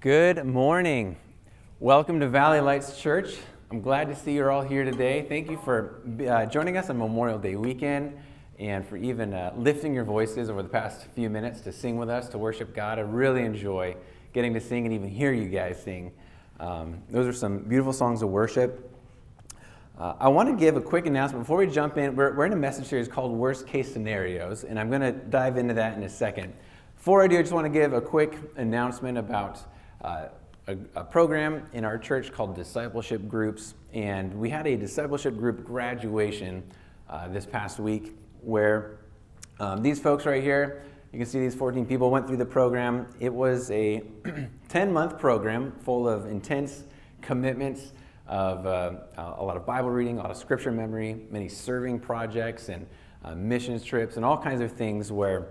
Good morning. Welcome to Valley Lights Church. I'm glad to see you're all here today. Thank you for uh, joining us on Memorial Day weekend and for even uh, lifting your voices over the past few minutes to sing with us, to worship God. I really enjoy getting to sing and even hear you guys sing. Um, those are some beautiful songs of worship. Uh, I want to give a quick announcement before we jump in. We're, we're in a message series called Worst Case Scenarios, and I'm going to dive into that in a second. Before I do, I just want to give a quick announcement about uh, a, a, program in our church called Discipleship Groups. And we had a discipleship group graduation uh, this past week where um, these folks right here, you can see these 14 people went through the program. It was a 10 month program full of intense commitments of uh, a lot of Bible reading, a lot of scripture memory, many serving projects and uh, missions trips, and all kinds of things where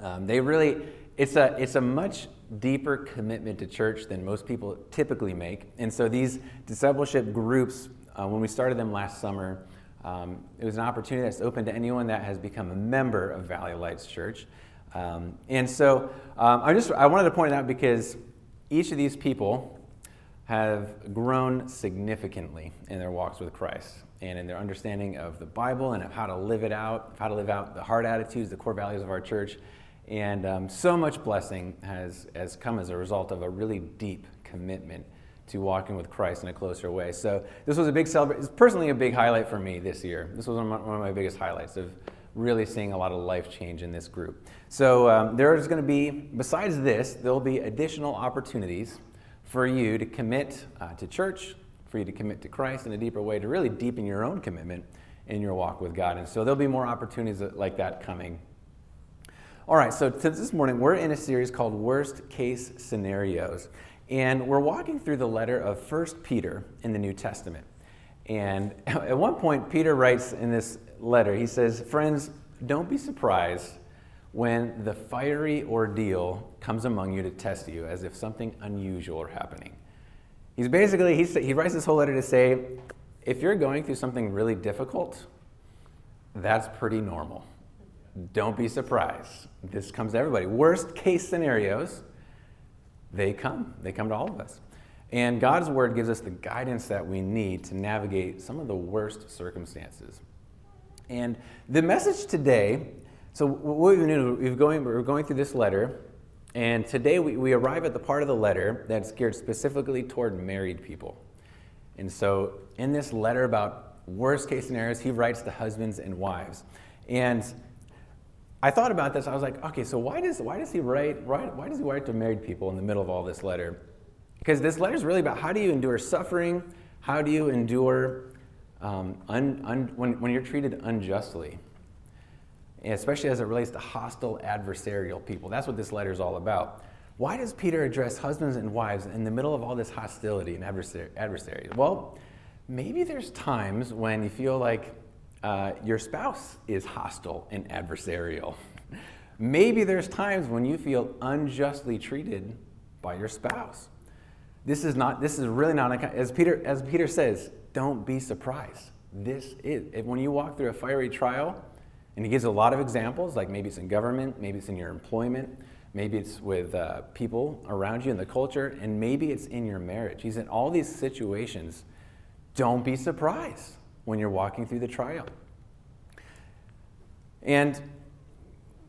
um, they really, it's a, it's a much deeper commitment to church than most people typically make. And so these discipleship groups, uh, when we started them last summer, um, it was an opportunity that's open to anyone that has become a member of Valley Lights Church. Um, and so um, I just I wanted to point out because each of these people have grown significantly in their walks with Christ and in their understanding of the Bible and of how to live it out, how to live out the heart attitudes, the core values of our church. And um, so much blessing has, has come as a result of a really deep commitment to walking with Christ in a closer way. So this was a big celebration. It's personally a big highlight for me this year. This was one of my, one of my biggest highlights of really seeing a lot of life change in this group. So um, there's going to be, besides this, there'll be additional opportunities for you to commit uh, to church, for you to commit to Christ in a deeper way, to really deepen your own commitment in your walk with God. And so there'll be more opportunities like that coming all right, so this morning we're in a series called Worst Case Scenarios. And we're walking through the letter of 1 Peter in the New Testament. And at one point, Peter writes in this letter, he says, Friends, don't be surprised when the fiery ordeal comes among you to test you as if something unusual are happening. He's basically, he's, he writes this whole letter to say, if you're going through something really difficult, that's pretty normal don't be surprised. This comes to everybody. Worst case scenarios, they come. They come to all of us. And God's word gives us the guidance that we need to navigate some of the worst circumstances. And the message today, so what we've been we've going, we're going through this letter, and today we, we arrive at the part of the letter that's geared specifically toward married people. And so in this letter about worst case scenarios, he writes to husbands and wives. And I thought about this. I was like, okay, so why does, why does he write, why, why does he write to married people in the middle of all this letter? Because this letter is really about how do you endure suffering? How do you endure um, un, un, when, when you're treated unjustly? especially as it relates to hostile, adversarial people. That's what this letter is all about. Why does Peter address husbands and wives in the middle of all this hostility and adversary, adversaries? Well, maybe there's times when you feel like uh, your spouse is hostile and adversarial. Maybe there's times when you feel unjustly treated by your spouse. This is not. This is really not. As Peter, as Peter says, don't be surprised. This is when you walk through a fiery trial, and he gives a lot of examples. Like maybe it's in government, maybe it's in your employment, maybe it's with uh, people around you in the culture, and maybe it's in your marriage. He's in all these situations. Don't be surprised when you're walking through the trial. And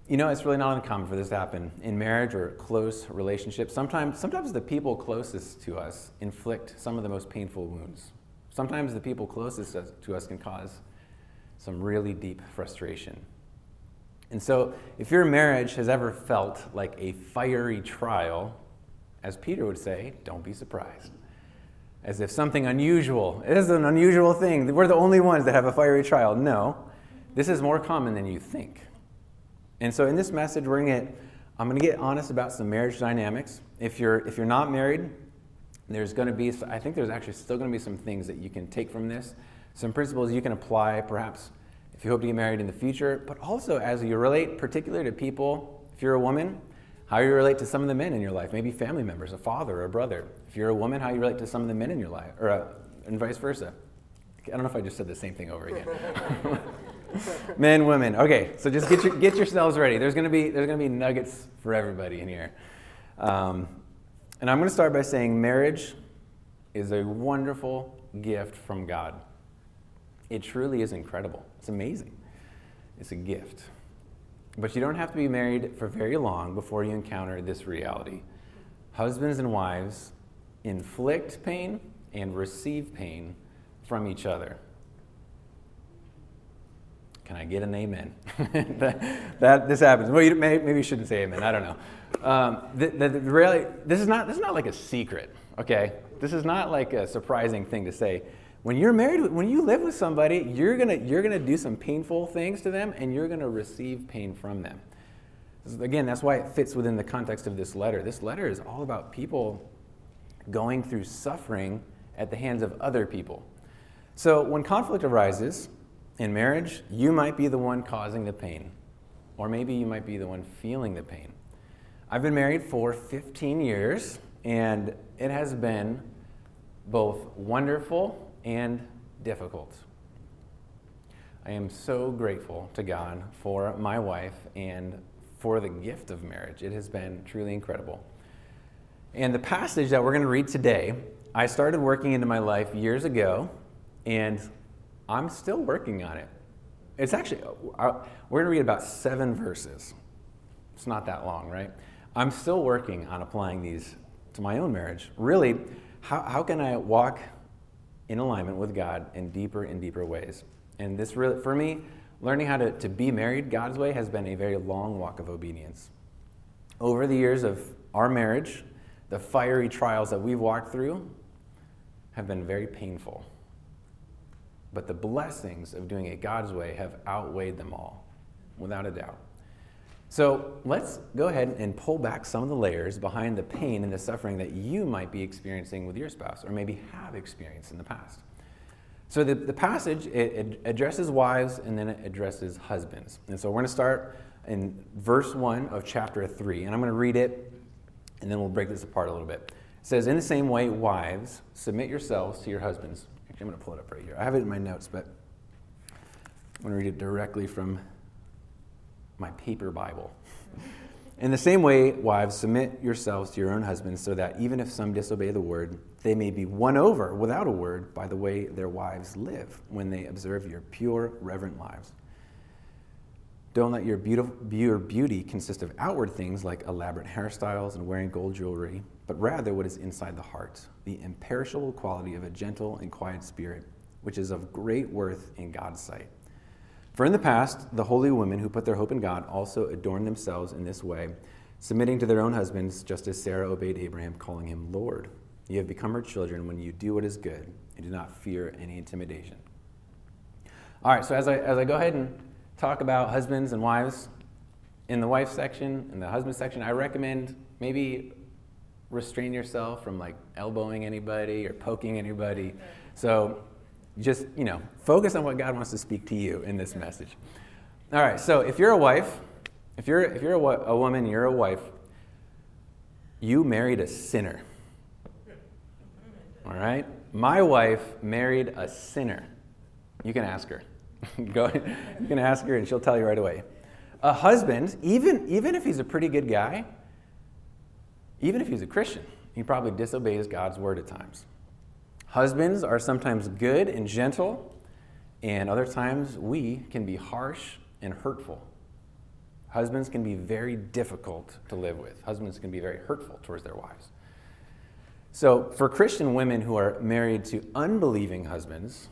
you know, it's really not uncommon for this to happen in marriage or close relationships. Sometimes, sometimes the people closest to us inflict some of the most painful wounds. Sometimes the people closest to us can cause some really deep frustration. And so, if your marriage has ever felt like a fiery trial, as Peter would say, don't be surprised as if something unusual. It is an unusual thing. We're the only ones that have a fiery trial. No, this is more common than you think. And so in this message, we're get, I'm going to get honest about some marriage dynamics. If you're, if you're not married, there's going to be, I think there's actually still going to be some things that you can take from this, some principles you can apply perhaps if you hope to get married in the future, but also as you relate particularly to people, if you're a woman, how you relate to some of the men in your life, maybe family members, a father a brother. If you're a woman, how do you relate to some of the men in your life, or uh, and vice versa. I don't know if I just said the same thing over again. Men, women. Okay, so just get your, get yourselves ready. There's gonna be there's gonna be nuggets for everybody in here. Um, And I'm to start by saying marriage is a wonderful gift from God. It truly is incredible. It's amazing. It's a gift. But you don't have to be married for very long before you encounter this reality. Husbands and wives inflict pain and receive pain from each other. Can I get an amen? that, that, this happens. Well, you, maybe, maybe you shouldn't say amen. I don't know. Um, the, the, the really, this is not this is not like a secret. Okay, this is not like a surprising thing to say. When you're married, when you live with somebody, you're gonna you're gonna do some painful things to them, and you're gonna receive pain from them. Again, that's why it fits within the context of this letter. This letter is all about people going through suffering at the hands of other people. So when conflict arises, in marriage, you might be the one causing the pain, or maybe you might be the one feeling the pain. I've been married for 15 years, and it has been both wonderful and difficult. I am so grateful to God for my wife and for the gift of marriage. It has been truly incredible. And the passage that we're going to read today, I started working into my life years ago, and I'm still working on it. It's actually, uh, we're going to read about seven verses. It's not that long, right? I'm still working on applying these to my own marriage. Really, how, how can I walk in alignment with God in deeper and deeper ways? And this really, for me, learning how to, to be married God's way has been a very long walk of obedience. Over the years of our marriage, the fiery trials that we've walked through have been very painful but the blessings of doing it God's way have outweighed them all, without a doubt. So let's go ahead and pull back some of the layers behind the pain and the suffering that you might be experiencing with your spouse, or maybe have experienced in the past. So the, the passage it, it addresses wives and then it addresses husbands. And so we're going to start in verse 1 of chapter 3. And I'm going to read it and then we'll break this apart a little bit. It says, In the same way, wives, submit yourselves to your husbands Actually, I'm going to pull it up right here. I have it in my notes, but I'm going to read it directly from my paper Bible. In the same way, wives, submit yourselves to your own husbands, so that even if some disobey the word, they may be won over without a word by the way their wives live when they observe your pure, reverent lives. Don't let your, beautiful, your beauty consist of outward things like elaborate hairstyles and wearing gold jewelry but rather what is inside the heart, the imperishable quality of a gentle and quiet spirit, which is of great worth in God's sight. For in the past, the holy women who put their hope in God also adorned themselves in this way, submitting to their own husbands, just as Sarah obeyed Abraham, calling him Lord. You have become her children when you do what is good and do not fear any intimidation. All right, so as I, as I go ahead and talk about husbands and wives, in the wife section, in the husband section, I recommend maybe restrain yourself from like elbowing anybody or poking anybody. So just, you know, focus on what God wants to speak to you in this message. All right, so if you're a wife, if you're, if you're a, a woman, you're a wife, you married a sinner. All right? My wife married a sinner. You can ask her. Go. You can ask her and she'll tell you right away. A husband, even, even if he's a pretty good guy, even if he's a Christian, he probably disobeys God's word at times. Husbands are sometimes good and gentle, and other times we can be harsh and hurtful. Husbands can be very difficult to live with. Husbands can be very hurtful towards their wives. So, for Christian women who are married to unbelieving husbands,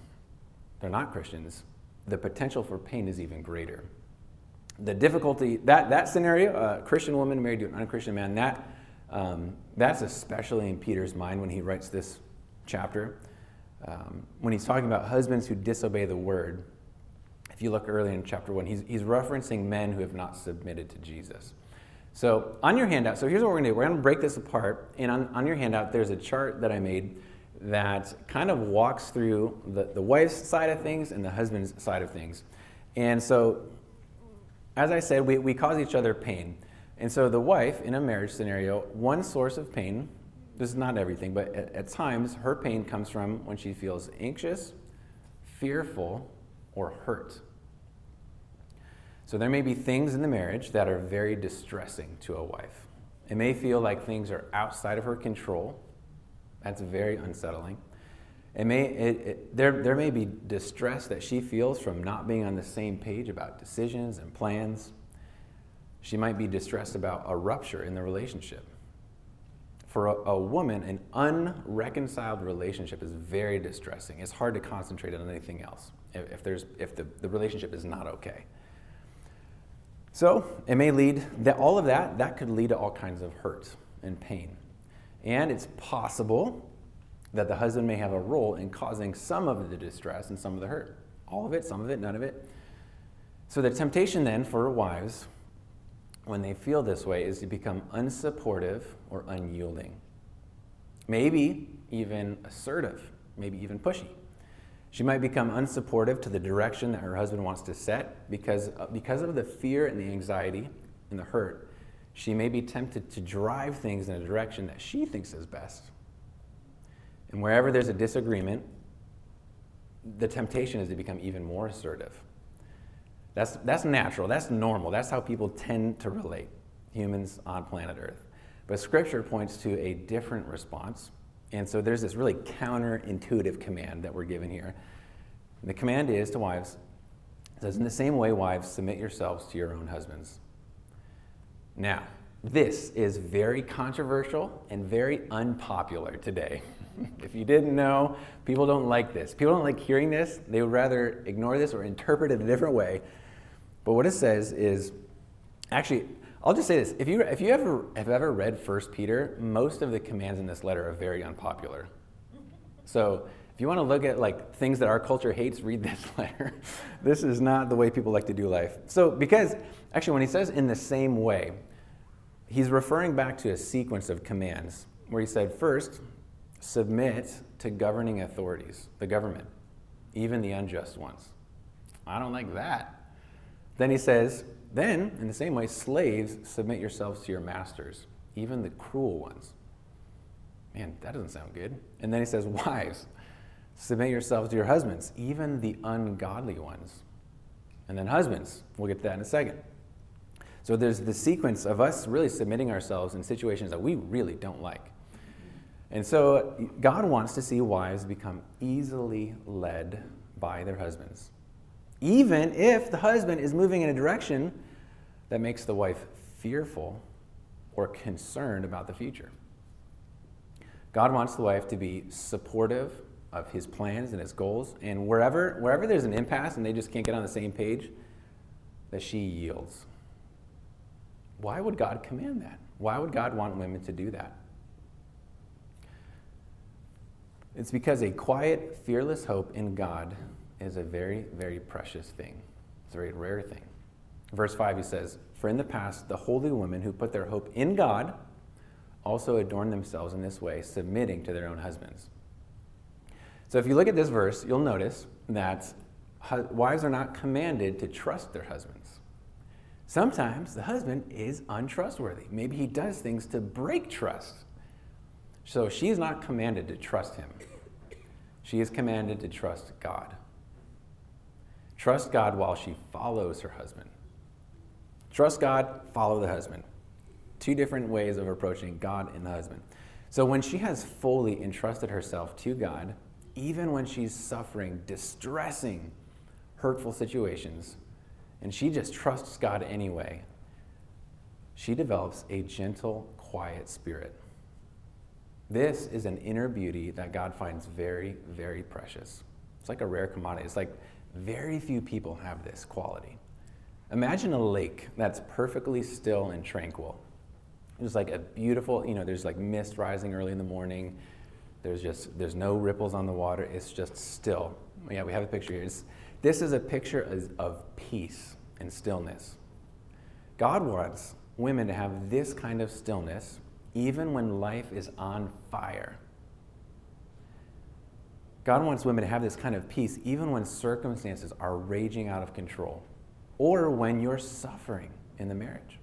they're not Christians, the potential for pain is even greater. The difficulty, that, that scenario, a Christian woman married to an unchristian man, that um, that's especially in Peter's mind when he writes this chapter. Um, when he's talking about husbands who disobey the word, if you look earlier in chapter 1, he's, he's referencing men who have not submitted to Jesus. So, on your handout, so here's what we're going to do we're going to break this apart. And on, on your handout, there's a chart that I made that kind of walks through the, the wife's side of things and the husband's side of things. And so, as I said, we, we cause each other pain. And so the wife in a marriage scenario, one source of pain, this is not everything, but at, at times her pain comes from when she feels anxious, fearful, or hurt. So there may be things in the marriage that are very distressing to a wife. It may feel like things are outside of her control. That's very unsettling. It may, it, it, there, there may be distress that she feels from not being on the same page about decisions and plans. She might be distressed about a rupture in the relationship. For a, a woman, an unreconciled relationship is very distressing. It's hard to concentrate on anything else if, if, there's, if the, the relationship is not okay. So it may lead that all of that that could lead to all kinds of hurt and pain. And it's possible that the husband may have a role in causing some of the distress and some of the hurt. All of it, some of it, none of it. So the temptation then for wives when they feel this way is to become unsupportive or unyielding. Maybe even assertive, maybe even pushy. She might become unsupportive to the direction that her husband wants to set because, because of the fear and the anxiety and the hurt. She may be tempted to drive things in a direction that she thinks is best. And wherever there's a disagreement, the temptation is to become even more assertive. That's, that's natural, that's normal, that's how people tend to relate, humans on planet Earth. But Scripture points to a different response and so there's this really counterintuitive command that we're given here. And the command is to wives, it says, In the same way, wives, submit yourselves to your own husbands. Now, this is very controversial and very unpopular today. if you didn't know, people don't like this. People don't like hearing this. They would rather ignore this or interpret it a different way. But what it says is actually, I'll just say this: if you if you ever have ever read First Peter, most of the commands in this letter are very unpopular. So if you want to look at like things that our culture hates, read this letter. this is not the way people like to do life. So because actually, when he says in the same way, he's referring back to a sequence of commands where he said first, submit to governing authorities, the government, even the unjust ones. I don't like that. Then he says, then, in the same way, slaves, submit yourselves to your masters, even the cruel ones. Man, that doesn't sound good. And then he says, Wives, submit yourselves to your husbands, even the ungodly ones. And then, husbands, we'll get to that in a second. So there's the sequence of us really submitting ourselves in situations that we really don't like. And so God wants to see wives become easily led by their husbands even if the husband is moving in a direction that makes the wife fearful or concerned about the future. God wants the wife to be supportive of his plans and his goals, and wherever, wherever there's an impasse and they just can't get on the same page, that she yields. Why would God command that? Why would God want women to do that? It's because a quiet, fearless hope in God is a very, very precious thing. It's a very rare thing. Verse 5, he says, For in the past, the holy women who put their hope in God also adorn themselves in this way, submitting to their own husbands. So if you look at this verse, you'll notice that wives are not commanded to trust their husbands. Sometimes the husband is untrustworthy. Maybe he does things to break trust. So she's not commanded to trust him. She is commanded to trust God. Trust God while she follows her husband. Trust God, follow the husband. Two different ways of approaching God and the husband. So when she has fully entrusted herself to God, even when she's suffering distressing, hurtful situations, and she just trusts God anyway, she develops a gentle, quiet spirit. This is an inner beauty that God finds very, very precious. It's like a rare commodity. It's like very few people have this quality. Imagine a lake that's perfectly still and tranquil. There's like a beautiful, you know, there's like mist rising early in the morning. There's just, there's no ripples on the water. It's just still. Yeah, we have a picture here. It's, this is a picture of, of peace and stillness. God wants women to have this kind of stillness even when life is on fire. God wants women to have this kind of peace even when circumstances are raging out of control or when you're suffering in the marriage.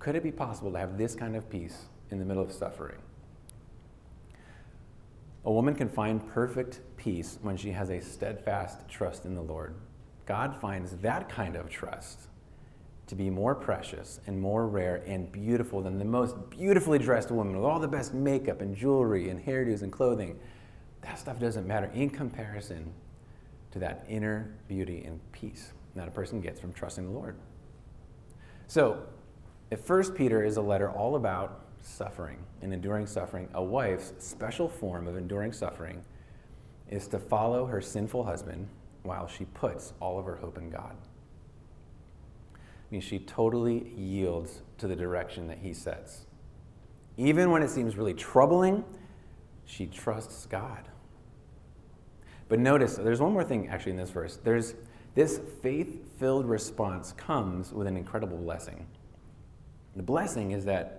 Could it be possible to have this kind of peace in the middle of suffering? A woman can find perfect peace when she has a steadfast trust in the Lord. God finds that kind of trust to be more precious and more rare and beautiful than the most beautifully dressed woman with all the best makeup and jewelry and hairdos and clothing. That stuff doesn't matter in comparison to that inner beauty and peace that a person gets from trusting the Lord. So, if First Peter is a letter all about suffering and enduring suffering, a wife's special form of enduring suffering is to follow her sinful husband while she puts all of her hope in God I mean, she totally yields to the direction that he sets. Even when it seems really troubling, she trusts God. But notice, there's one more thing actually in this verse. There's this faith filled response comes with an incredible blessing. The blessing is that,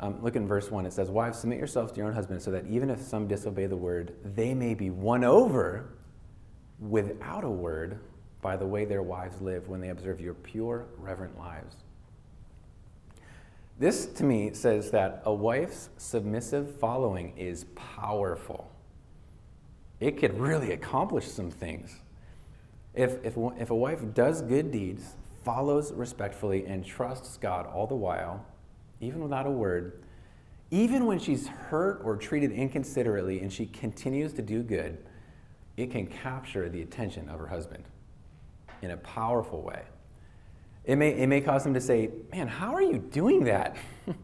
um, look in verse 1, it says, Wives, submit yourselves to your own husbands so that even if some disobey the word, they may be won over without a word by the way their wives live when they observe your pure, reverent lives. This, to me, says that a wife's submissive following is powerful. It could really accomplish some things. If, if, if a wife does good deeds, follows respectfully, and trusts God all the while, even without a word, even when she's hurt or treated inconsiderately and she continues to do good, it can capture the attention of her husband in a powerful way. It may, it may cause them to say, Man, how are you doing that?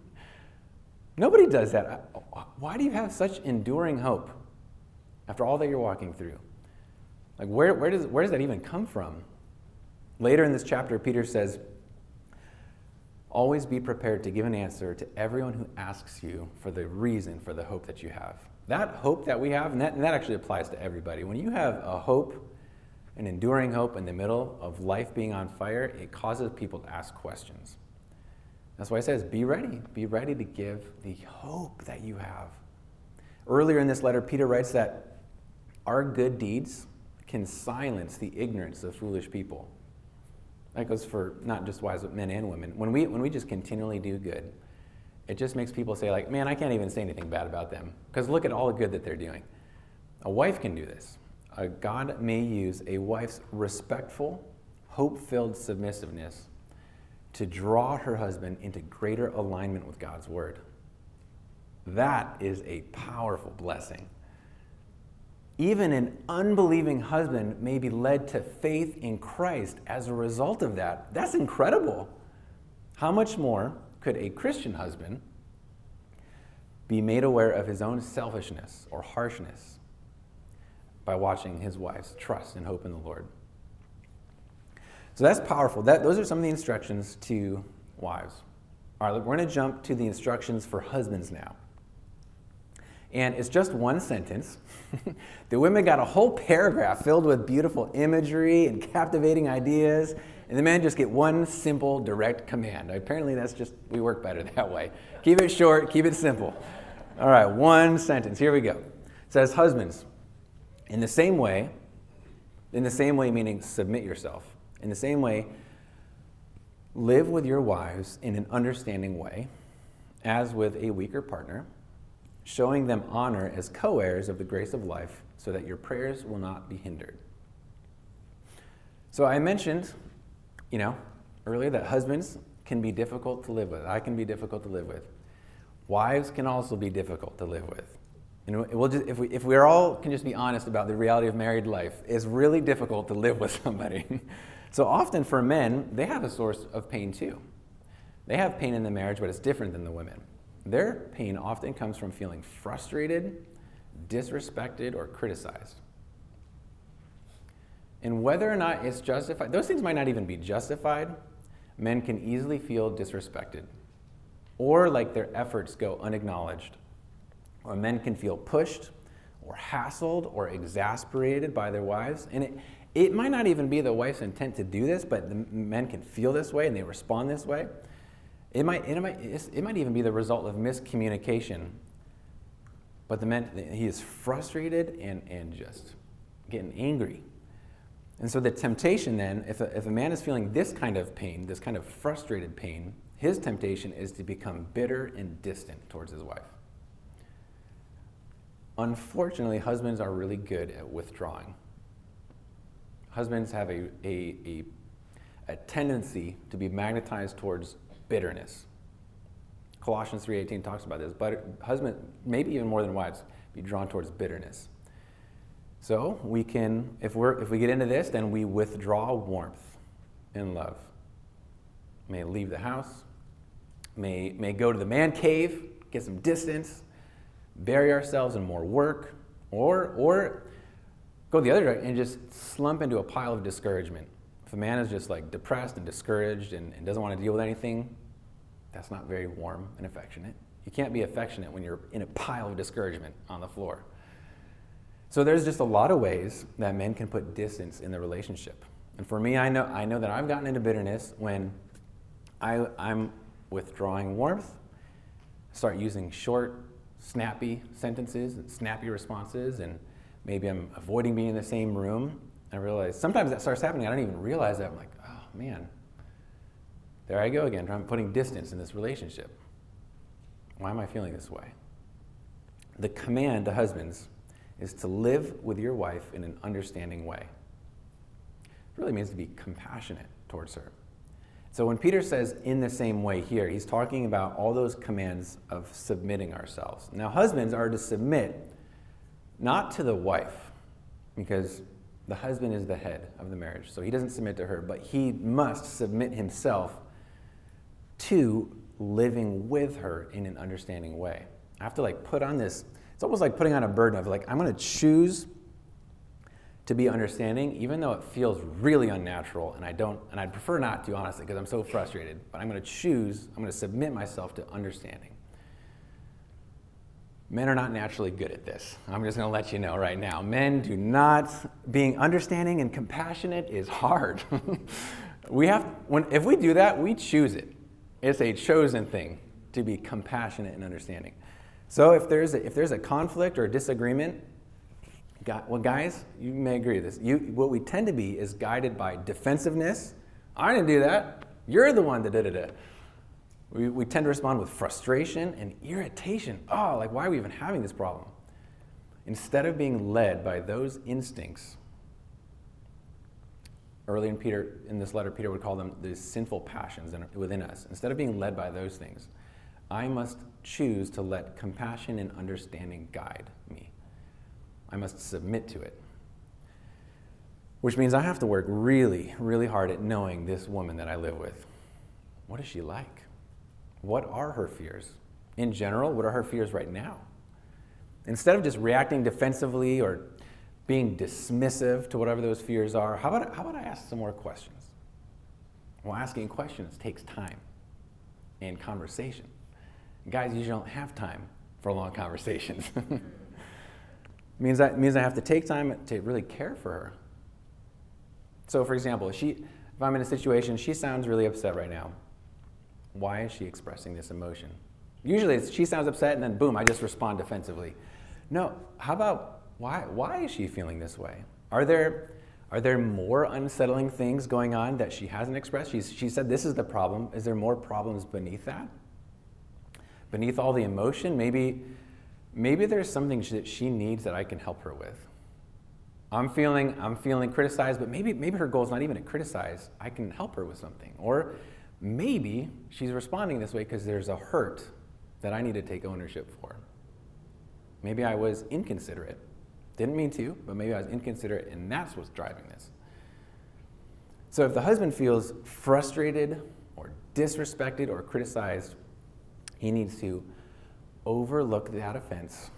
Nobody does that. Why do you have such enduring hope after all that you're walking through? Like, where, where, does, where does that even come from? Later in this chapter, Peter says, Always be prepared to give an answer to everyone who asks you for the reason for the hope that you have. That hope that we have, and that, and that actually applies to everybody. When you have a hope an enduring hope in the middle of life being on fire, it causes people to ask questions. That's why it says, be ready. Be ready to give the hope that you have. Earlier in this letter, Peter writes that our good deeds can silence the ignorance of foolish people. That goes for not just wise men and women. When we, when we just continually do good, it just makes people say, like, man, I can't even say anything bad about them because look at all the good that they're doing. A wife can do this. God may use a wife's respectful, hope filled submissiveness to draw her husband into greater alignment with God's word. That is a powerful blessing. Even an unbelieving husband may be led to faith in Christ as a result of that. That's incredible. How much more could a Christian husband be made aware of his own selfishness or harshness by watching his wife's trust and hope in the Lord. So that's powerful. That, those are some of the instructions to wives. All right, we're going to jump to the instructions for husbands now. And it's just one sentence. the women got a whole paragraph filled with beautiful imagery and captivating ideas, and the men just get one simple, direct command. Apparently, that's just, we work better that way. Keep it short, keep it simple. All right, one sentence. Here we go. It says, Husbands, in the same way, in the same way, meaning submit yourself, in the same way, live with your wives in an understanding way, as with a weaker partner, showing them honor as co heirs of the grace of life, so that your prayers will not be hindered. So I mentioned, you know, earlier that husbands can be difficult to live with. I can be difficult to live with. Wives can also be difficult to live with. And we'll just, if, we, if we're all can just be honest about the reality of married life, it's really difficult to live with somebody. so often for men, they have a source of pain too. They have pain in the marriage, but it's different than the women. Their pain often comes from feeling frustrated, disrespected, or criticized. And whether or not it's justified, those things might not even be justified. Men can easily feel disrespected or like their efforts go unacknowledged or men can feel pushed or hassled or exasperated by their wives. And it, it might not even be the wife's intent to do this, but the men can feel this way and they respond this way. It might, it might, it might even be the result of miscommunication. But the man, he is frustrated and, and just getting angry. And so the temptation then, if a, if a man is feeling this kind of pain, this kind of frustrated pain, his temptation is to become bitter and distant towards his wife. Unfortunately, husbands are really good at withdrawing. Husbands have a, a, a, a tendency to be magnetized towards bitterness. Colossians 3:18 talks about this, but husband, maybe even more than wives, be drawn towards bitterness. So we can, if we're if we get into this, then we withdraw warmth and love. May leave the house, may, may go to the man cave, get some distance, bury ourselves in more work, or or go the other direction and just slump into a pile of discouragement. If a man is just like depressed and discouraged and, and doesn't want to deal with anything, that's not very warm and affectionate. You can't be affectionate when you're in a pile of discouragement on the floor. So there's just a lot of ways that men can put distance in the relationship. And for me, I know, I know that I've gotten into bitterness when I, I'm withdrawing warmth, start using short, snappy sentences and snappy responses, and maybe I'm avoiding being in the same room. I realize sometimes that starts happening. I don't even realize that. I'm like, oh man, there I go again. I'm putting distance in this relationship. Why am I feeling this way? The command to husbands is to live with your wife in an understanding way. It really means to be compassionate towards her. So when Peter says in the same way here, he's talking about all those commands of submitting ourselves. Now, husbands are to submit not to the wife, because the husband is the head of the marriage. So he doesn't submit to her, but he must submit himself to living with her in an understanding way. I have to like put on this, it's almost like putting on a burden of like, I'm going to choose to be understanding, even though it feels really unnatural, and I don't, and I'd prefer not to, honestly, because I'm so frustrated. But I'm going to choose, I'm going to submit myself to understanding. Men are not naturally good at this. I'm just going to let you know right now. Men do not, being understanding and compassionate is hard. we have, when, if we do that, we choose it. It's a chosen thing to be compassionate and understanding. So if there's a, if there's a conflict or a disagreement, well, guys, you may agree with this. You, what we tend to be is guided by defensiveness. I didn't do that. You're the one that did it. We, we tend to respond with frustration and irritation. Oh, like, why are we even having this problem? Instead of being led by those instincts, early in Peter, in this letter, Peter would call them the sinful passions within us. Instead of being led by those things, I must choose to let compassion and understanding guide me. I must submit to it. Which means I have to work really, really hard at knowing this woman that I live with. What is she like? What are her fears? In general, what are her fears right now? Instead of just reacting defensively or being dismissive to whatever those fears are, how about, how about I ask some more questions? Well, asking questions takes time and conversation. Guys usually don't have time for long conversations. means that means I have to take time to really care for her. So, for example, she, if I'm in a situation, she sounds really upset right now why is she expressing this emotion? Usually she sounds upset and then boom, I just respond defensively. No, how about why, why is she feeling this way? Are there, are there more unsettling things going on that she hasn't expressed? She's, she said this is the problem. Is there more problems beneath that? Beneath all the emotion, maybe, maybe there's something that she needs that I can help her with. I'm feeling, I'm feeling criticized, but maybe, maybe her goal is not even to criticize. I can help her with something. Or maybe she's responding this way because there's a hurt that I need to take ownership for. Maybe I was inconsiderate. Didn't mean to, but maybe I was inconsiderate, and that's what's driving this. So if the husband feels frustrated or disrespected or criticized, he needs to overlook that offense,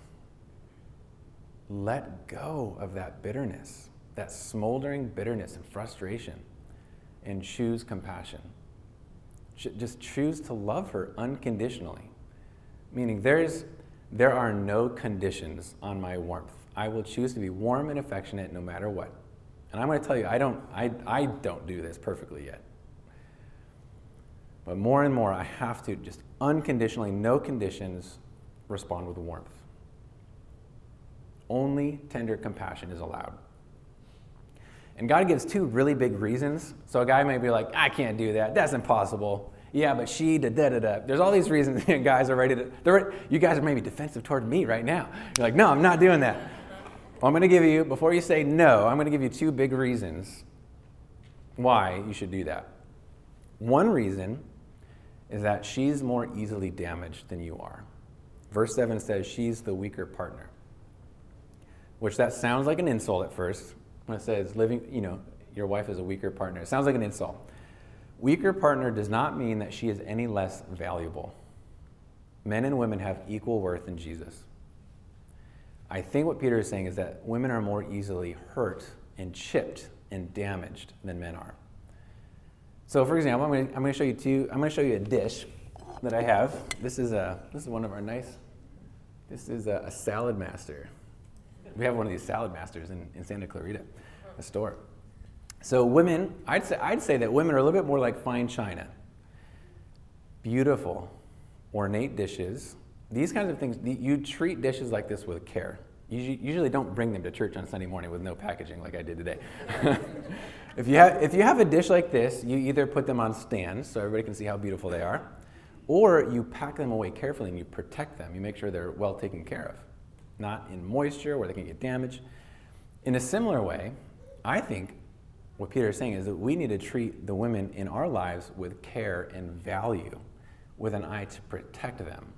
let go of that bitterness, that smoldering bitterness and frustration, and choose compassion just choose to love her unconditionally. Meaning, there's, there are no conditions on my warmth. I will choose to be warm and affectionate no matter what. And I'm going to tell you, I don't, I, I don't do this perfectly yet. But more and more, I have to just unconditionally, no conditions, respond with warmth. Only tender compassion is allowed. And God gives two really big reasons. So a guy may be like, I can't do that. That's impossible. Yeah, but she, da da da da. There's all these reasons guys are ready to, you guys are maybe defensive toward me right now. You're like, no, I'm not doing that. Well, I'm going to give you, before you say no, I'm going to give you two big reasons why you should do that. One reason is that she's more easily damaged than you are. Verse 7 says she's the weaker partner, which that sounds like an insult at first when it says living, you know, your wife is a weaker partner. It sounds like an insult. Weaker partner does not mean that she is any less valuable. Men and women have equal worth in Jesus. I think what Peter is saying is that women are more easily hurt and chipped and damaged than men are. So, for example, I'm going to, I'm to show you two. I'm going to show you a dish that I have. This is a this is one of our nice. This is a, a salad master. We have one of these salad masters in, in Santa Clarita, a store. So women, I'd say I'd say that women are a little bit more like fine china. Beautiful, ornate dishes. These kinds of things. You treat dishes like this with care. You usually don't bring them to church on Sunday morning with no packaging like I did today. if, you have, if you have a dish like this, you either put them on stands so everybody can see how beautiful they are, or you pack them away carefully and you protect them. You make sure they're well taken care of, not in moisture where they can get damaged. In a similar way, I think what Peter is saying is that we need to treat the women in our lives with care and value, with an eye to protect them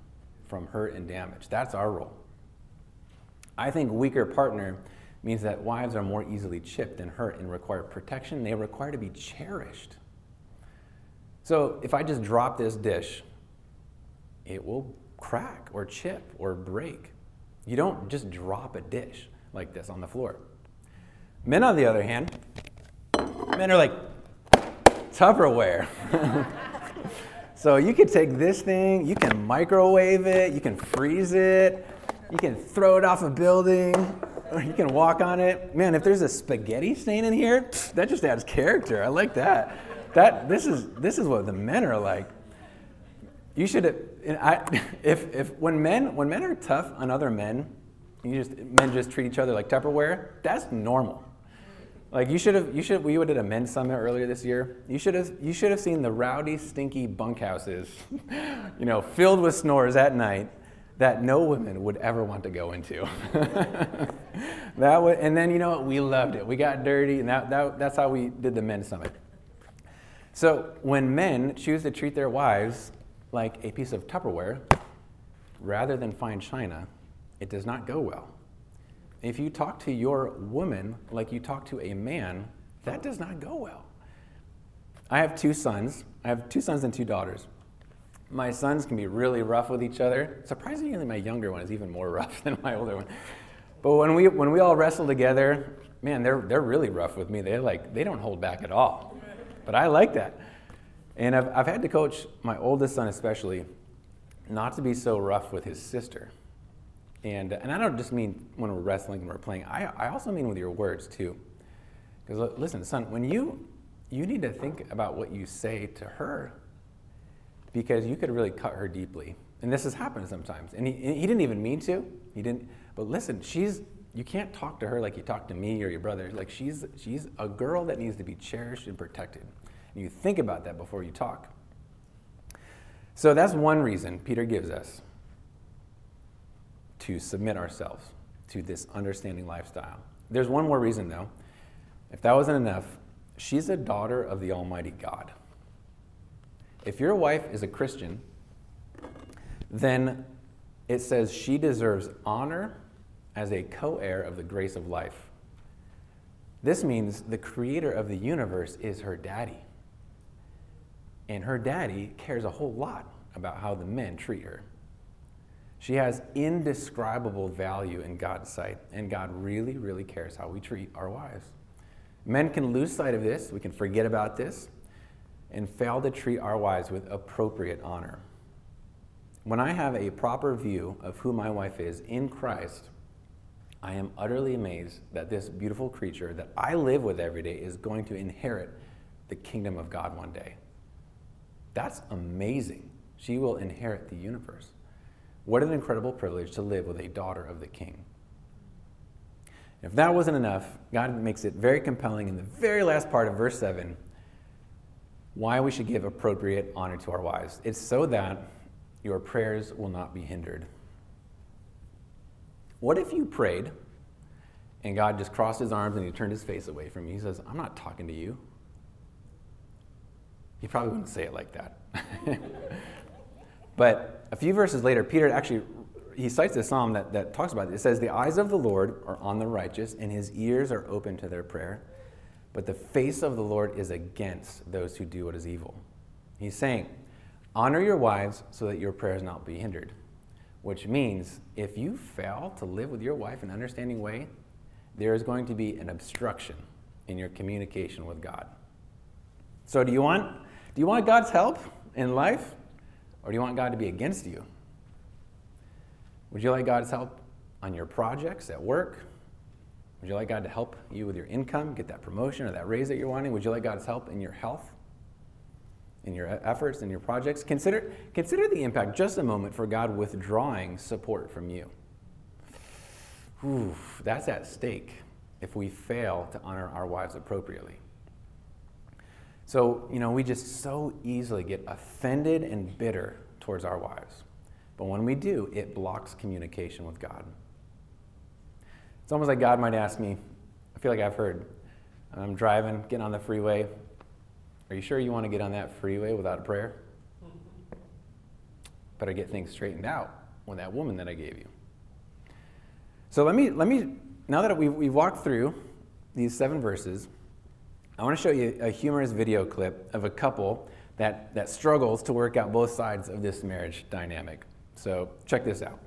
from hurt and damage. That's our role. I think weaker partner means that wives are more easily chipped and hurt and require protection. They require to be cherished. So if I just drop this dish, it will crack or chip or break. You don't just drop a dish like this on the floor. Men, on the other hand, men are like Tupperware. so you can take this thing, you can microwave it, you can freeze it, you can throw it off a building, you can walk on it. Man, if there's a spaghetti stain in here, that just adds character. I like that. That this is this is what the men are like. You should I, if if when men when men are tough on other men, you just men just treat each other like Tupperware. That's normal. Like you should have, you should. We did a men's summit earlier this year. You should have, you should have seen the rowdy, stinky bunkhouses, you know, filled with snores at night that no women would ever want to go into. that would, and then you know what? We loved it. We got dirty, and that, that, that's how we did the men's summit. So when men choose to treat their wives like a piece of Tupperware rather than fine china, it does not go well. If you talk to your woman like you talk to a man, that does not go well. I have two sons. I have two sons and two daughters. My sons can be really rough with each other. Surprisingly, my younger one is even more rough than my older one. But when we, when we all wrestle together, man, they're, they're really rough with me. They're like, they don't hold back at all. But I like that. And I've, I've had to coach my oldest son, especially, not to be so rough with his sister. And, and I don't just mean when we're wrestling and we're playing, I, I also mean with your words too. Because listen, son, when you, you need to think about what you say to her because you could really cut her deeply. And this has happened sometimes. And he, he didn't even mean to. He didn't. But listen, she's you can't talk to her like you talk to me or your brother. Like she's she's a girl that needs to be cherished and protected. And you think about that before you talk. So that's one reason Peter gives us to submit ourselves to this understanding lifestyle. There's one more reason though. If that wasn't enough, she's a daughter of the Almighty God. If your wife is a Christian, then it says she deserves honor as a co heir of the grace of life. This means the creator of the universe is her daddy. And her daddy cares a whole lot about how the men treat her. She has indescribable value in God's sight, and God really, really cares how we treat our wives. Men can lose sight of this, we can forget about this, and fail to treat our wives with appropriate honor. When I have a proper view of who my wife is in Christ, I am utterly amazed that this beautiful creature that I live with every day is going to inherit the kingdom of God one day. That's amazing. She will inherit the universe. What an incredible privilege to live with a daughter of the king. If that wasn't enough, God makes it very compelling in the very last part of verse 7 why we should give appropriate honor to our wives. It's so that your prayers will not be hindered. What if you prayed and God just crossed his arms and he turned his face away from you? He says, I'm not talking to you. He probably wouldn't say it like that. but a few verses later, Peter actually he cites a psalm that, that talks about it. It says, The eyes of the Lord are on the righteous, and his ears are open to their prayer. But the face of the Lord is against those who do what is evil. He's saying, Honor your wives so that your prayers not be hindered. Which means if you fail to live with your wife in an understanding way, there is going to be an obstruction in your communication with God. So do you want do you want God's help in life or do you want God to be against you? Would you like God's help on your projects at work? Would you like God to help you with your income, get that promotion or that raise that you're wanting? Would you like God's help in your health, in your efforts, in your projects? Consider, consider the impact, just a moment, for God withdrawing support from you. Ooh, that's at stake if we fail to honor our wives appropriately. So, you know, we just so easily get offended and bitter towards our wives. But when we do, it blocks communication with God. It's almost like God might ask me, I feel like I've heard, I'm driving, getting on the freeway. Are you sure you want to get on that freeway without a prayer? Better get things straightened out with that woman that I gave you. So let me, let me now that we've, we've walked through these seven verses, I want to show you a humorous video clip of a couple that, that struggles to work out both sides of this marriage dynamic. So check this out.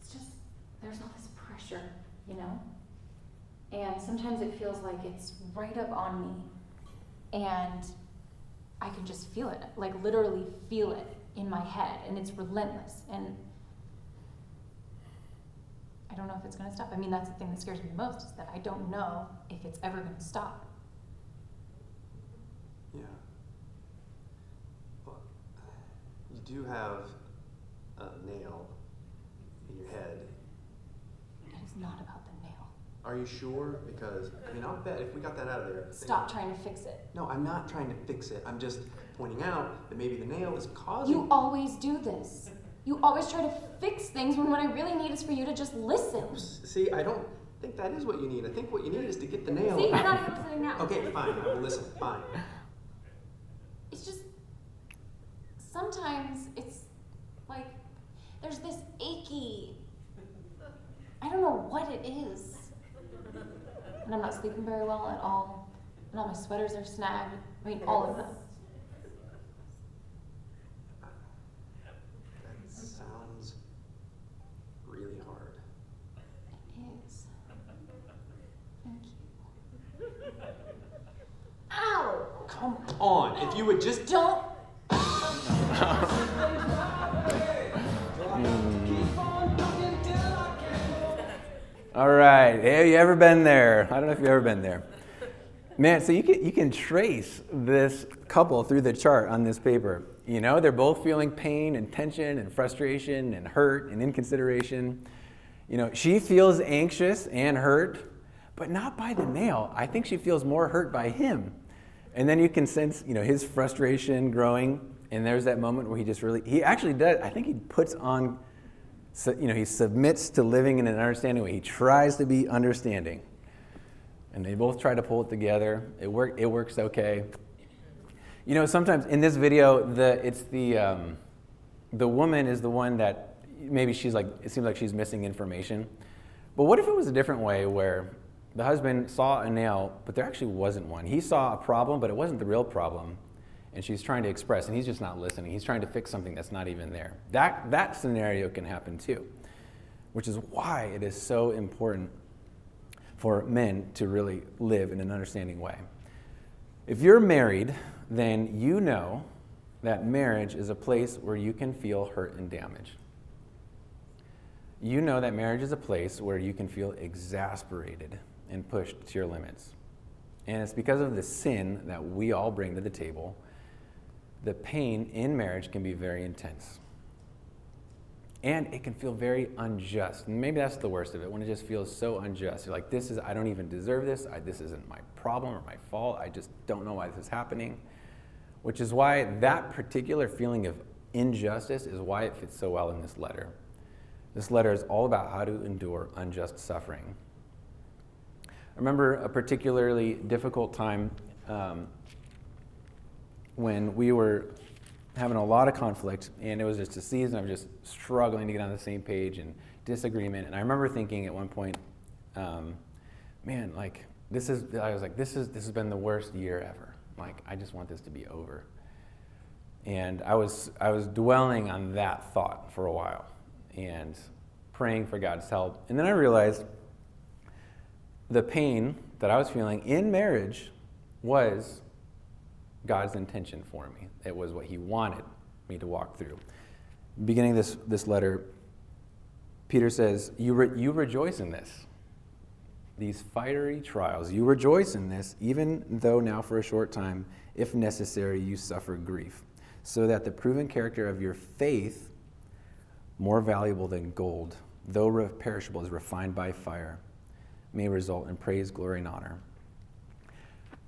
It's just, there's all this pressure, you know? And sometimes it feels like it's right up on me. And I can just feel it, like literally feel it in my head. And it's relentless. And I don't know if it's going to stop. I mean, that's the thing that scares me the most is that I don't know if it's ever going to stop. Yeah. Well, you do have a nail in your head. It is not about the nail. Are you sure? Because, I mean, I'll bet if we got that out of there. Stop trying to fix it. No, I'm not trying to fix it. I'm just pointing out that maybe the nail is causing. You always do this. You always try to fix things when what I really need is for you to just listen. See, I don't think that is what you need. I think what you need is to get the nail. See, you're not even listening now. Okay, fine. I will listen. Fine. It's just sometimes it's like there's this achy. I don't know what it is. And I'm not sleeping very well at all. And all my sweaters are snagged. I mean, all of them. That sounds really hard. It is. Thank you. Ow! Come on. If you would just. Don't. All right. Have you ever been there? I don't know if you've ever been there. Man, so you can, you can trace this couple through the chart on this paper. You know, they're both feeling pain and tension and frustration and hurt and inconsideration. You know, she feels anxious and hurt, but not by the nail. I think she feels more hurt by him. And then you can sense, you know, his frustration growing. And there's that moment where he just really, he actually does, I think he puts on, you know, he submits to living in an understanding way. He tries to be understanding. And they both try to pull it together. It, work, it works okay. You know, sometimes in this video, the, it's the, um, the woman is the one that maybe she's like, it seems like she's missing information. But what if it was a different way where the husband saw a nail, but there actually wasn't one? He saw a problem, but it wasn't the real problem. And she's trying to express, and he's just not listening. He's trying to fix something that's not even there. That, that scenario can happen too, which is why it is so important for men to really live in an understanding way. If you're married, then you know that marriage is a place where you can feel hurt and damaged. You know that marriage is a place where you can feel exasperated and pushed to your limits. And it's because of the sin that we all bring to the table. The pain in marriage can be very intense. And it can feel very unjust. Maybe that's the worst of it, when it just feels so unjust. You're like, this is, I don't even deserve this. I, this isn't my problem or my fault. I just don't know why this is happening. Which is why that particular feeling of injustice is why it fits so well in this letter. This letter is all about how to endure unjust suffering. Remember a particularly difficult time um, when we were having a lot of conflict, and it was just a season of just struggling to get on the same page and disagreement. And I remember thinking at one point, um, man, like this is, I was like, this is, this has been the worst year ever. Like, I just want this to be over. And I was, I was dwelling on that thought for a while and praying for God's help. And then I realized the pain that I was feeling in marriage was God's intention for me. It was what He wanted me to walk through. Beginning this, this letter, Peter says, you, re- you rejoice in this, these fiery trials. You rejoice in this, even though now for a short time, if necessary, you suffer grief, so that the proven character of your faith, more valuable than gold, though perishable, is refined by fire, may result in praise, glory, and honor.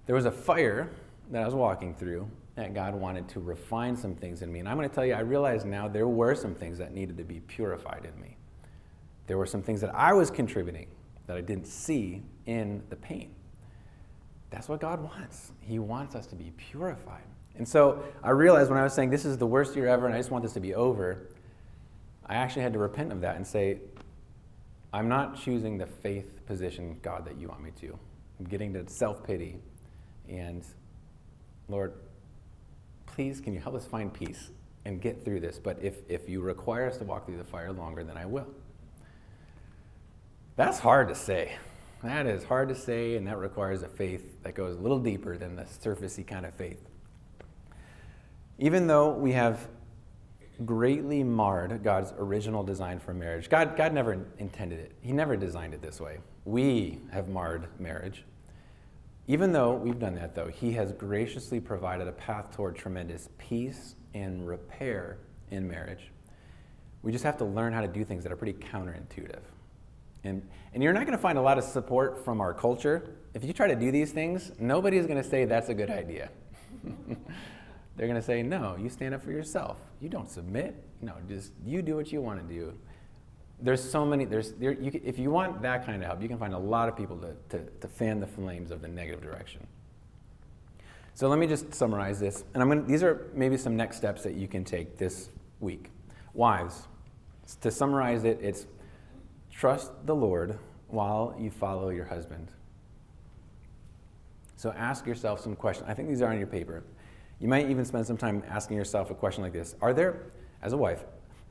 There was a fire that I was walking through that God wanted to refine some things in me. And I'm going to tell you, I realize now there were some things that needed to be purified in me. There were some things that I was contributing that I didn't see in the pain. That's what God wants. He wants us to be purified. And so I realized when I was saying this is the worst year ever and I just want this to be over, I actually had to repent of that and say, I'm not choosing the faith position, God, that you want me to. I'm getting to self pity and Lord, please can you help us find peace and get through this? But if, if you require us to walk through the fire longer, then I will. That's hard to say. That is hard to say, and that requires a faith that goes a little deeper than the surfacey kind of faith. Even though we have greatly marred God's original design for marriage, God, God never intended it, He never designed it this way. We have marred marriage. Even though we've done that, though, He has graciously provided a path toward tremendous peace and repair in marriage. We just have to learn how to do things that are pretty counterintuitive. And, and you're not going to find a lot of support from our culture. If you try to do these things, nobody's going to say that's a good idea. They're going to say, no, you stand up for yourself. You don't submit. No, just you do what you want to do. There's so many there's there, you, if you want that kind of help you can find a lot of people to, to, to fan the flames of the negative direction. So let me just summarize this and i'm to these are maybe some next steps that you can take this week. Wives to summarize it it's trust the lord while you follow your husband. So ask yourself some questions. I think these are on your paper you might even spend some time asking yourself a question like this are there as a wife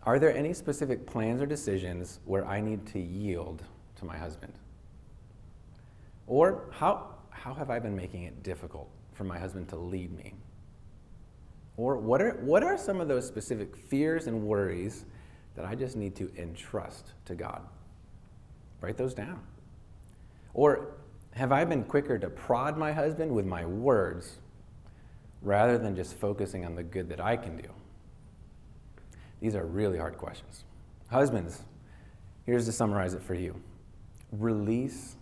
are there any specific plans or decisions where I need to yield to my husband? Or how, how have I been making it difficult for my husband to lead me? Or what are, what are some of those specific fears and worries that I just need to entrust to God? Write those down. Or have I been quicker to prod my husband with my words rather than just focusing on the good that I can do? These are really hard questions. Husbands, here's to summarize it for you release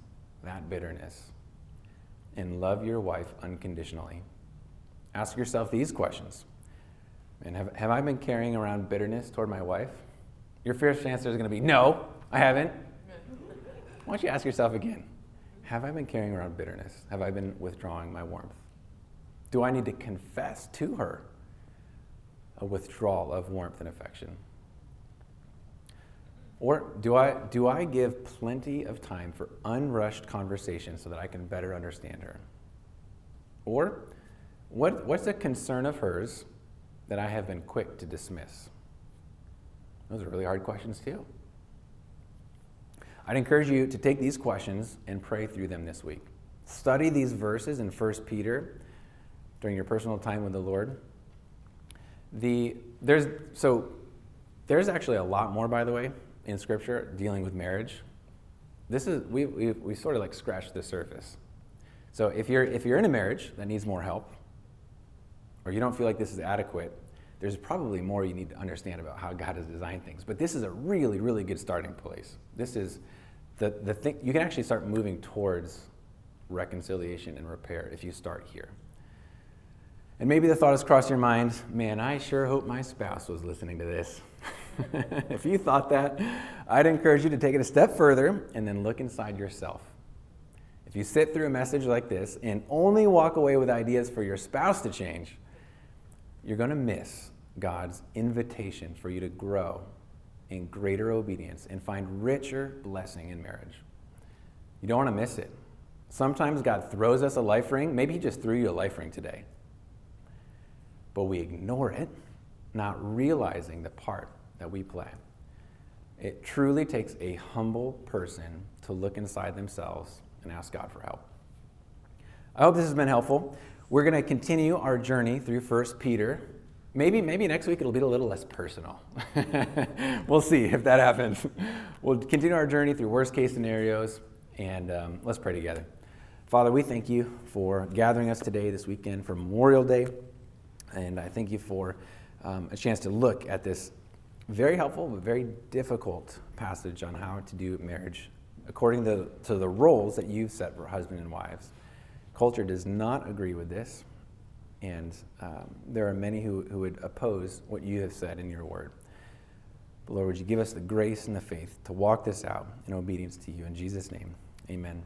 that bitterness and love your wife unconditionally. Ask yourself these questions. And have, have I been carrying around bitterness toward my wife? Your first answer is going to be no, I haven't. Why don't you ask yourself again? Have I been carrying around bitterness? Have I been withdrawing my warmth? Do I need to confess to her a withdrawal of warmth and affection? Or do I, do I give plenty of time for unrushed conversation so that I can better understand her? Or what, what's a concern of hers that I have been quick to dismiss? Those are really hard questions, too. I'd encourage you to take these questions and pray through them this week. Study these verses in 1 Peter during your personal time with the Lord. The, there's, so there's actually a lot more, by the way, in Scripture dealing with marriage. This is, we, we, we sort of like scratched the surface. So if you're, if you're in a marriage that needs more help, or you don't feel like this is adequate, there's probably more you need to understand about how God has designed things. But this is a really, really good starting place. This is the, the thing, you can actually start moving towards reconciliation and repair if you start here. And maybe the thought has crossed your mind man, I sure hope my spouse was listening to this. if you thought that, I'd encourage you to take it a step further and then look inside yourself. If you sit through a message like this and only walk away with ideas for your spouse to change, you're going to miss God's invitation for you to grow in greater obedience and find richer blessing in marriage. You don't want to miss it. Sometimes God throws us a life ring. Maybe He just threw you a life ring today. But we ignore it, not realizing the part that we play. It truly takes a humble person to look inside themselves and ask God for help. I hope this has been helpful. We're going to continue our journey through 1 Peter. Maybe, maybe next week it'll be a little less personal. we'll see if that happens. We'll continue our journey through worst case scenarios, and um, let's pray together. Father, we thank you for gathering us today, this weekend, for Memorial Day. And I thank you for um, a chance to look at this very helpful but very difficult passage on how to do marriage according to, to the roles that you've set for husband and wives. Culture does not agree with this, and um, there are many who, who would oppose what you have said in your word. But Lord, would you give us the grace and the faith to walk this out in obedience to you? In Jesus' name, amen.